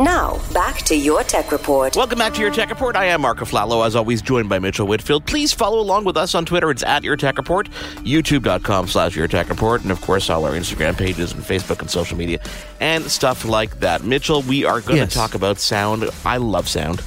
Now, back to your tech report. Welcome back to your tech report. I am Marco Flallow, as always, joined by Mitchell Whitfield. Please follow along with us on Twitter. It's at your tech report, youtube.com slash your tech report, and of course, all our Instagram pages and Facebook and social media and stuff like that. Mitchell, we are going to Yes. talk about sound. I love sound.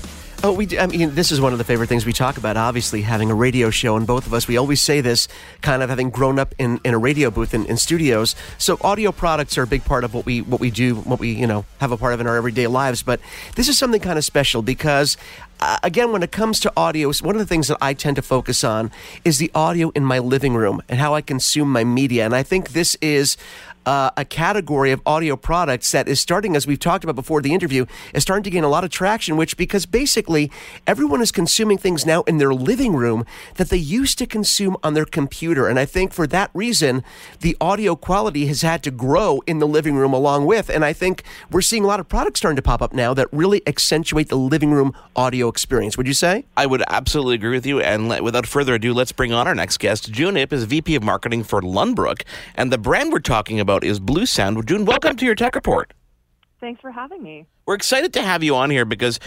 Oh, we. do- I mean, this is one of the favorite things we talk about. Obviously, having a radio show, and both of us, we always say this, kind of having grown up in, in a radio booth in, in studios. So, audio products are a big part of what we what we do, what we you know have a part of in our everyday lives. But this is something kind of special because. Uh, again, when it comes to audio, one of the things that I tend to focus on is the audio in my living room and how I consume my media. And I think this is uh, a category of audio products that is starting, as we've talked about before the interview, is starting to gain a lot of traction, which because basically everyone is consuming things now in their living room that they used to consume on their computer. And I think for that reason, the audio quality has had to grow in the living room along with. And I think we're seeing a lot of products starting to pop up now that really accentuate the living room audio experience. Would you say? I would absolutely agree with you. And let, without further ado, let's bring on our next guest. June Ip is VP of Marketing for Lenbrook, and the brand we're talking about is Bluesound. June, welcome to your tech report. Thanks for having me. We're excited to have you on here because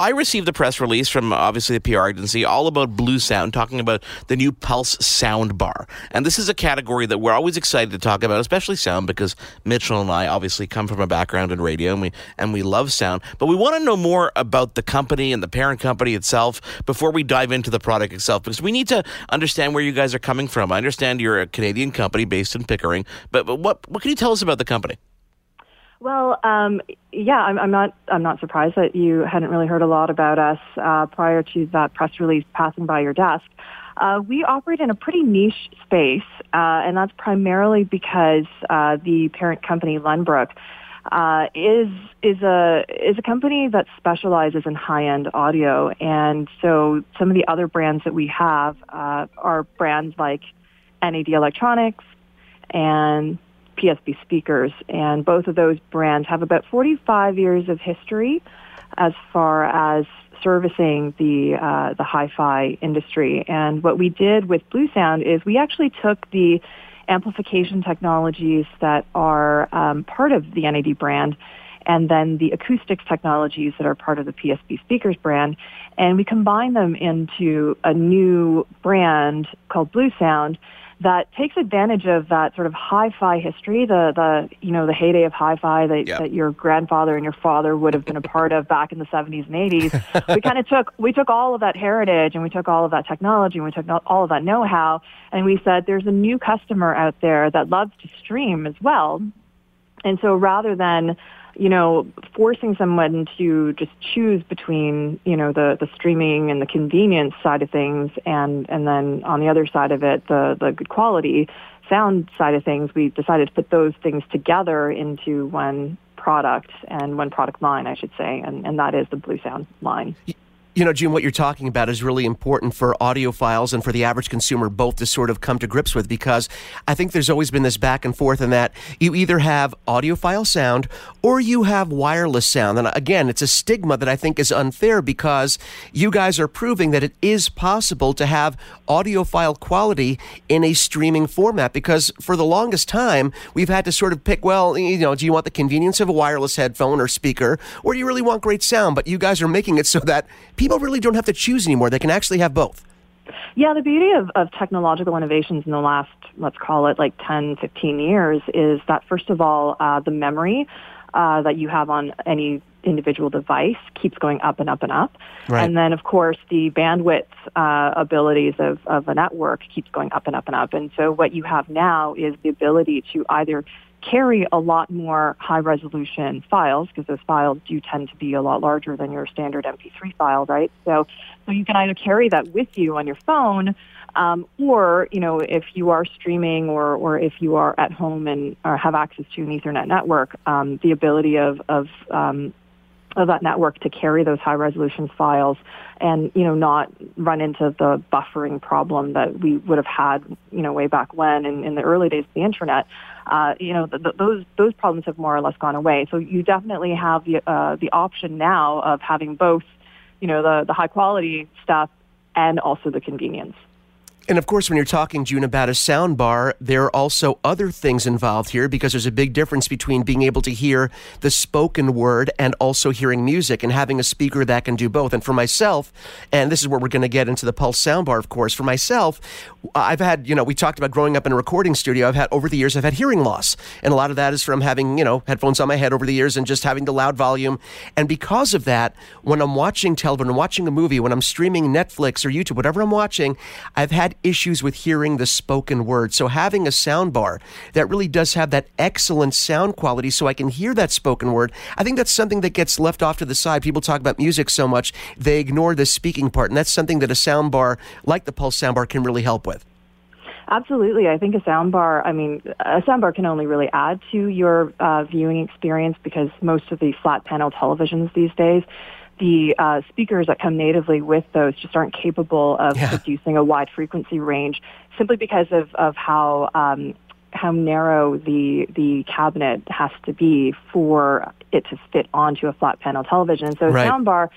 I received a press release from obviously the PR agency all about Bluesound, talking about the new Pulse sound bar. And this is a category that we're always excited to talk about, especially sound, because Mitchell and I obviously come from a background in radio and we and we love sound. But we want to know more about the company and the parent company itself before we dive into the product itself, because we need to understand where you guys are coming from. I understand you're a Canadian company based in Pickering, but, but what what can you tell us about the company? Well, um, yeah, I'm, I'm not. I'm not surprised that you hadn't really heard a lot about us uh, prior to that press release passing by your desk. Uh, we operate in a pretty niche space, uh, and that's primarily because uh, the parent company Lenbrook uh, is is a is a company that specializes in high end audio, and so some of the other brands that we have uh, are brands like NAD Electronics and PSB speakers, and both of those brands have about 45 years of history as far as servicing the uh, the hi-fi industry. And what we did with Bluesound is we actually took the amplification technologies that are um, part of the NAD brand, and then the acoustics technologies that are part of the PSB speakers brand, and we combined them into a new brand called Bluesound that takes advantage of that sort of hi-fi history, the the you know the heyday of hi-fi that, Yeah. that your grandfather and your father would have been a part of back in the 70s and 80s. we kind of took we took all of that heritage and we took all of that technology and we took all of that know-how and we said there's a new customer out there that loves to stream as well. And so rather than you know, forcing someone to just choose between, you know, the, the streaming and the convenience side of things and, and then on the other side of it, the, the good quality sound side of things, we decided to put those things together into one product and one product line, I should say, and, and that is the Bluesound line. You know, Jim, what you're talking about is really important for audiophiles and for the average consumer both to sort of come to grips with because I think there's always been this back and forth in that you either have audiophile sound or you have wireless sound. And again, it's a stigma that I think is unfair because you guys are proving that it is possible to have audiophile quality in a streaming format because for the longest time, we've had to sort of pick, well, you know, do you want the convenience of a wireless headphone or speaker or do you really want great sound? But you guys are making it so that people really don't have to choose anymore. They can actually have both. Yeah, the beauty of, of technological innovations in the last, let's call it like 10, 15 years is that first of all, uh, the memory uh, that you have on any individual device keeps going up and up and up. Right. And then, of course, the bandwidth uh, abilities of, of a network keeps going up and up and up. And so what you have now is the ability to either carry a lot more high resolution files because those files do tend to be a lot larger than your standard MP3 file, right? So, so you can either carry that with you on your phone, um, or you know if you are streaming or or if you are at home and or have access to an Ethernet network, um, the ability of of um, of that network to carry those high resolution files and you know not run into the buffering problem that we would have had you know way back when in, in the early days of the internet uh, you know th th those those problems have more or less gone away. So you definitely have the uh, the option now of having both you know the the high quality stuff and also the convenience And of course, when you're talking, June, about a sound bar, there are also other things involved here because there's a big difference between being able to hear the spoken word and also hearing music and having a speaker that can do both. And for myself, and this is where we're going to get into the Pulse soundbar, of course, for myself, I've had, you know, we talked about growing up in a recording studio. I've had, over the years, I've had hearing loss. And a lot of that is from having, you know, headphones on my head over the years and just having the loud volume. And because of that, when I'm watching television, watching a movie, when I'm streaming Netflix or YouTube, whatever I'm watching, I've had issues with hearing the spoken word. So having a sound bar that really does have that excellent sound quality so I can hear that spoken word, I think that's something that gets left off to the side. People talk about music so much, they ignore the speaking part. And that's something that a sound bar like the Pulse sound bar can really help with. Absolutely. I think a soundbar, I mean, a soundbar can only really add to your uh, viewing experience because most of the flat panel televisions these days the uh, speakers that come natively with those just aren't capable of yeah. producing a wide frequency range simply because of, of how um, how narrow the the cabinet has to be for it to fit onto a flat panel television. So right. a soundbar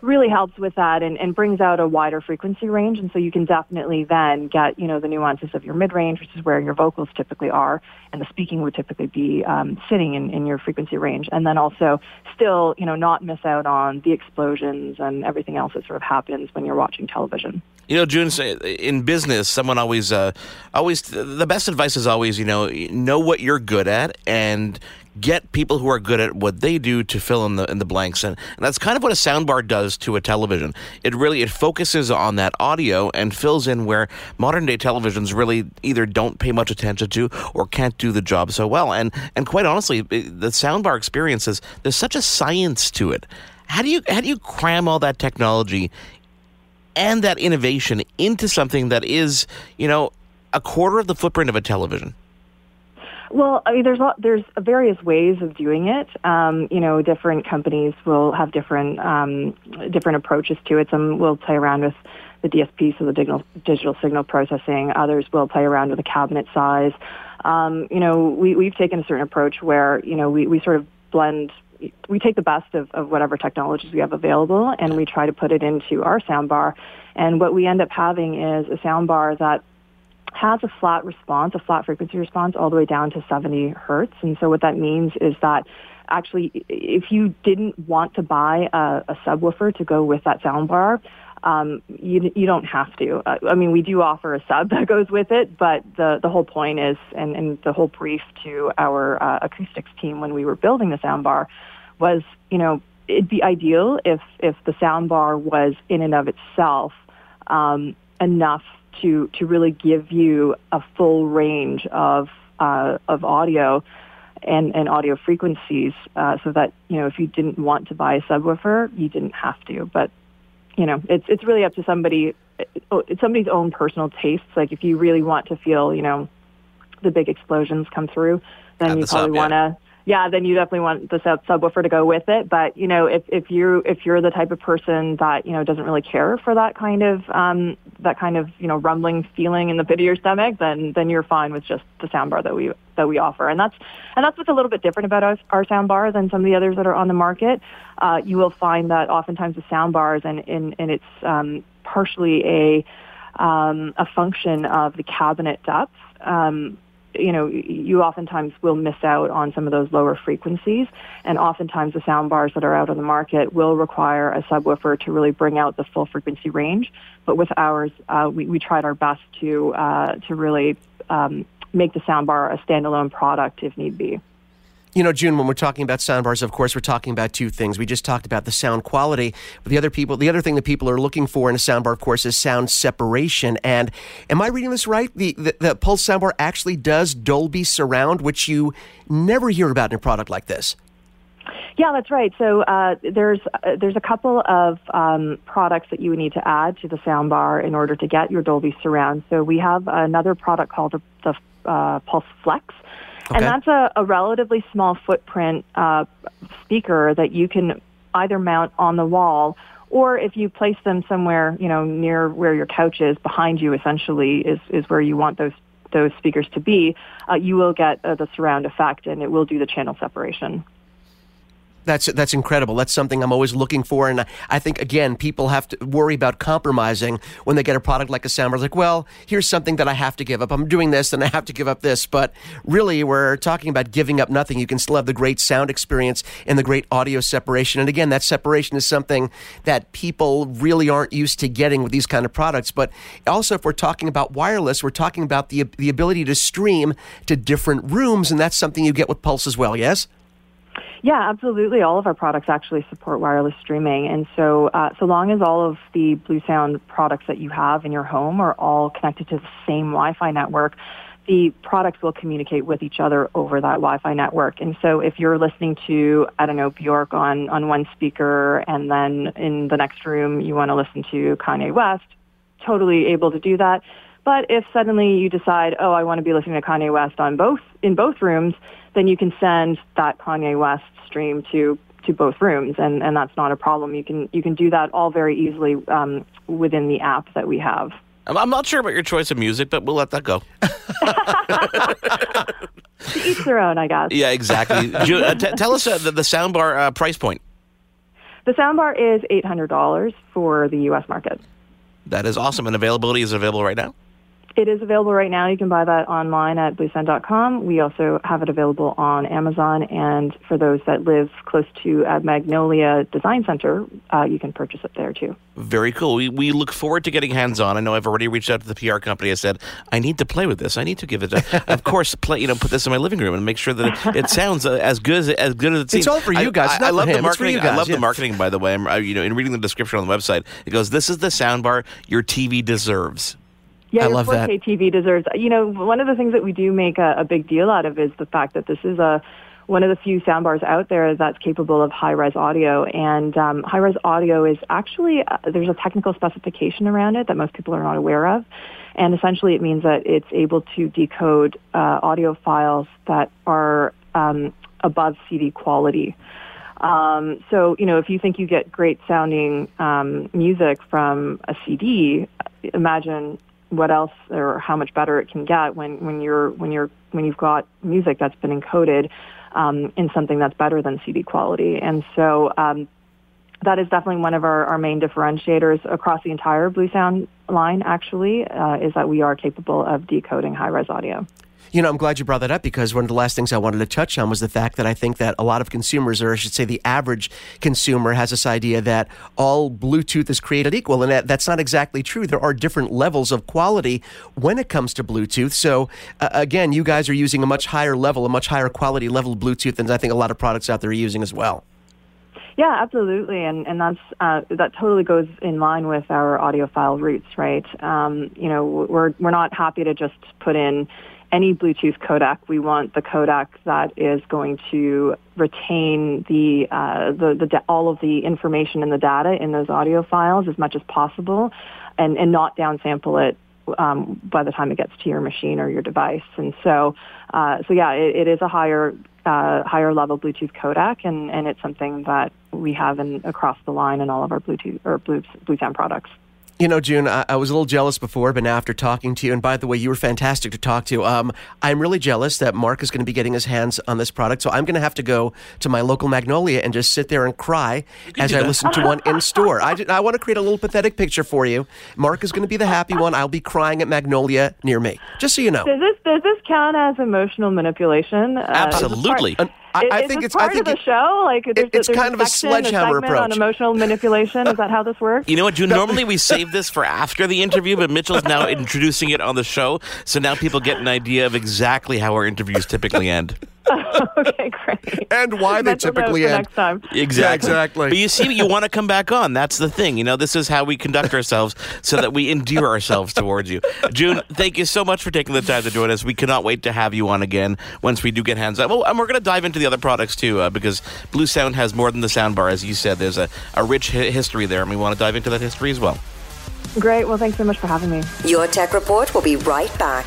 really helps with that and, and brings out a wider frequency range. And so you can definitely then get, you know, the nuances of your mid-range, which is where your vocals typically are, and the speaking would typically be um, sitting in, in your frequency range. And then also still, you know, not miss out on the explosions and everything else that sort of happens when you're watching television. You know, June, in business, someone always, uh, always, the best advice is always, you know, know what you're good at and get people who are good at what they do to fill in the in the blanks. And, and, that's kind of what a soundbar does to a television. It really it focuses on that audio and fills in where modern day televisions really either don't pay much attention to or can't do the job so well. And and quite honestly the soundbar experience is there's such a science to it. How do you how do you cram all that technology and that innovation into something that is you know a quarter of the footprint of a television well, I mean, there's there's various ways of doing it. Um, you know, different companies will have different um, different approaches to it. Some will play around with the DSP, so the digital digital signal processing. Others will play around with the cabinet size. Um, you know, we we've taken a certain approach where you know we we sort of blend we take the best of, of whatever technologies we have available and we try to put it into our soundbar. And what we end up having is a soundbar that has a flat response, a flat frequency response all the way down to 70 hertz. And so what that means is that actually if you didn't want to buy a, a subwoofer to go with that soundbar, um, you, you don't have to. Uh, I mean, we do offer a sub that goes with it, but the, the whole point is, and, and the whole brief to our uh, acoustics team when we were building the soundbar was, you know, it'd be ideal if, if the soundbar was in and of itself um, enough to to really give you a full range of uh, of audio and, and audio frequencies, uh, so that you know if you didn't want to buy a subwoofer, you didn't have to. But you know, it's it's really up to somebody. It's somebody's own personal tastes. Like if you really want to feel, you know, the big explosions come through, then At you the probably want to yeah, then you definitely want the sub- subwoofer to go with it. But you know, if if you if you're the type of person that you know doesn't really care for that kind of um, that kind of you know rumbling feeling in the pit of your stomach, then then you're fine with just the soundbar that we that we offer. And that's and that's what's a little bit different about our, our soundbar than some of the others that are on the market. Uh, you will find that oftentimes the soundbars and and, and it's um, partially a um, a function of the cabinet depth. Um, you know, you oftentimes will miss out on some of those lower frequencies. And oftentimes the sound bars that are out on the market will require a subwoofer to really bring out the full frequency range. But with ours, uh, we, we tried our best to, uh, to really um, make the soundbar a standalone product if need be. You know, June, when we're talking about soundbars, of course, we're talking about two things. We just talked about the sound quality, but the other people, the other thing that people are looking for in a soundbar, of course, is sound separation. And am I reading this right? The, the, the Pulse soundbar actually does Dolby surround, which you never hear about in a product like this. Yeah, that's right. So uh, there's uh, there's a couple of um, products that you would need to add to the soundbar in order to get your Dolby surround. So we have another product called the, the uh, Pulse Flex, Okay. And that's a, a relatively small footprint uh, speaker that you can either mount on the wall or if you place them somewhere, you know, near where your couch is, behind you essentially is, is where you want those those speakers to be, uh, you will get uh, the surround effect and it will do the channel separation. That's that's incredible. That's something I'm always looking for, and I, think again, people have to worry about compromising when they get a product like a. It's like, well, here's something that I have to give up. I'm doing this, and I have to give up this. But really, we're talking about giving up nothing. You can still have the great sound experience and the great audio separation. And again, that separation is something that people really aren't used to getting with these kind of products. But also, if we're talking about wireless, we're talking about the the ability to stream to different rooms, and that's something you get with Pulse as well. Yes. Yeah, absolutely. All of our products actually support wireless streaming, and so uh, so long as all of the Bluesound products that you have in your home are all connected to the same Wi-Fi network, the products will communicate with each other over that Wi-Fi network. And so if you're listening to I don't know Bjork on on one speaker, and then in the next room you want to listen to Kanye West, totally able to do that. But if suddenly you decide, oh, I want to be listening to Kanye West on both in both rooms, then you can send that Kanye West stream to to both rooms, and, and that's not a problem. You can you can do that all very easily um, within the app that we have. I'm not sure about your choice of music, but we'll let that go. to each their own, I guess. Yeah, exactly. Ju- uh, t- tell us uh, the, the soundbar uh, price point. The soundbar is eight hundred dollars for the U.S. market. That is awesome, and availability is available right now. It is available right now. You can buy that online at bluesound.com. We also have it available on Amazon, and for those that live close to at Magnolia Design Center, uh, you can purchase it there too. Very cool. We, we look forward to getting hands on. I know I've already reached out to the PR company. I said I need to play with this. I need to give it. A, of course, play. You know, put this in my living room and make sure that it, it sounds uh, as good as as good as it seems. It's all for you guys. I, I, I love him. the marketing. Guys, I love yeah. the marketing. By the way, I'm, I, you know, in reading the description on the website, it goes, "This is the soundbar your TV deserves." Yeah, I love 4K that. TV deserves. You know, one of the things that we do make a, a big deal out of is the fact that this is a one of the few soundbars out there that's capable of high-res audio. And um, high-res audio is actually uh, there's a technical specification around it that most people are not aware of. And essentially, it means that it's able to decode uh, audio files that are um, above CD quality. Um, so, you know, if you think you get great sounding um, music from a CD, imagine what else or how much better it can get when, when you're when you're when you've got music that's been encoded um, in something that's better than CD quality. And so um, that is definitely one of our, our main differentiators across the entire Bluesound line. Actually, uh, is that we are capable of decoding high res audio. You know, I'm glad you brought that up because one of the last things I wanted to touch on was the fact that I think that a lot of consumers, or I should say the average consumer, has this idea that all Bluetooth is created equal. And that, that's not exactly true. There are different levels of quality when it comes to Bluetooth. So, uh, again, you guys are using a much higher level, a much higher quality level of Bluetooth than I think a lot of products out there are using as well. Yeah, absolutely, and and that's uh, that totally goes in line with our audiophile roots, right? Um, you know, we're we're not happy to just put in any Bluetooth codec. We want the codec that is going to retain the uh, the, the all of the information and the data in those audio files as much as possible, and and not downsample it um, by the time it gets to your machine or your device. And so, uh, so yeah, it, it is a higher uh, higher level Bluetooth codec, and, and it's something that we have in, across the line in all of our Bluetooth or Blue, Bluesound products. You know, June, I, I was a little jealous before, but now after talking to you, and by the way, you were fantastic to talk to. Um, I'm really jealous that Mark is going to be getting his hands on this product, so I'm going to have to go to my local Magnolia and just sit there and cry as I listen to one in store. I, I want to create a little pathetic picture for you. Mark is going to be the happy one. I'll be crying at Magnolia near me, just so you know. Does this does this count as emotional manipulation? Uh, Absolutely. And I, I is think this it's. part I think of the it- show. Like, there's, it's there's kind of a section, sledgehammer segment on emotional manipulation. Is that how this works? You know what, June? Normally we save this for after the interview, but Mitchell's now introducing it on the show, so now people get an idea of exactly how our interviews typically end. okay, great. and why they Mental note typically end. next time. Exactly. Yeah, exactly. But you see, you want to come back on. That's the thing. You know, this is how we conduct ourselves so that we endear ourselves towards you. June, thank you so much for taking the time to join us. We cannot wait to have you on again once we do get hands on. Well, and we're going to dive into the other products too, uh, because Bluesound has more than the soundbar. As you said, there's a, a rich hi- history there, and we want to dive into that history as well. Great. Well, thanks so much for having me. Your Tech Report will be right back.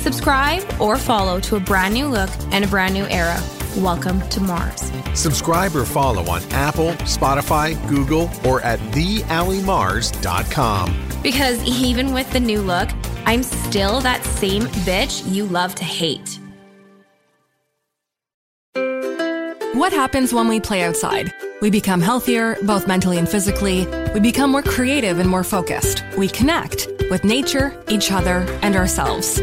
Subscribe or follow to a brand new look and a brand new era. Welcome to Mars. Subscribe or follow on Apple, Spotify, Google, or at theallymars.com. Because even with the new look, I'm still that same bitch you love to hate. What happens when we play outside? We become healthier, both mentally and physically. We become more creative and more focused. We connect with nature, each other, and ourselves.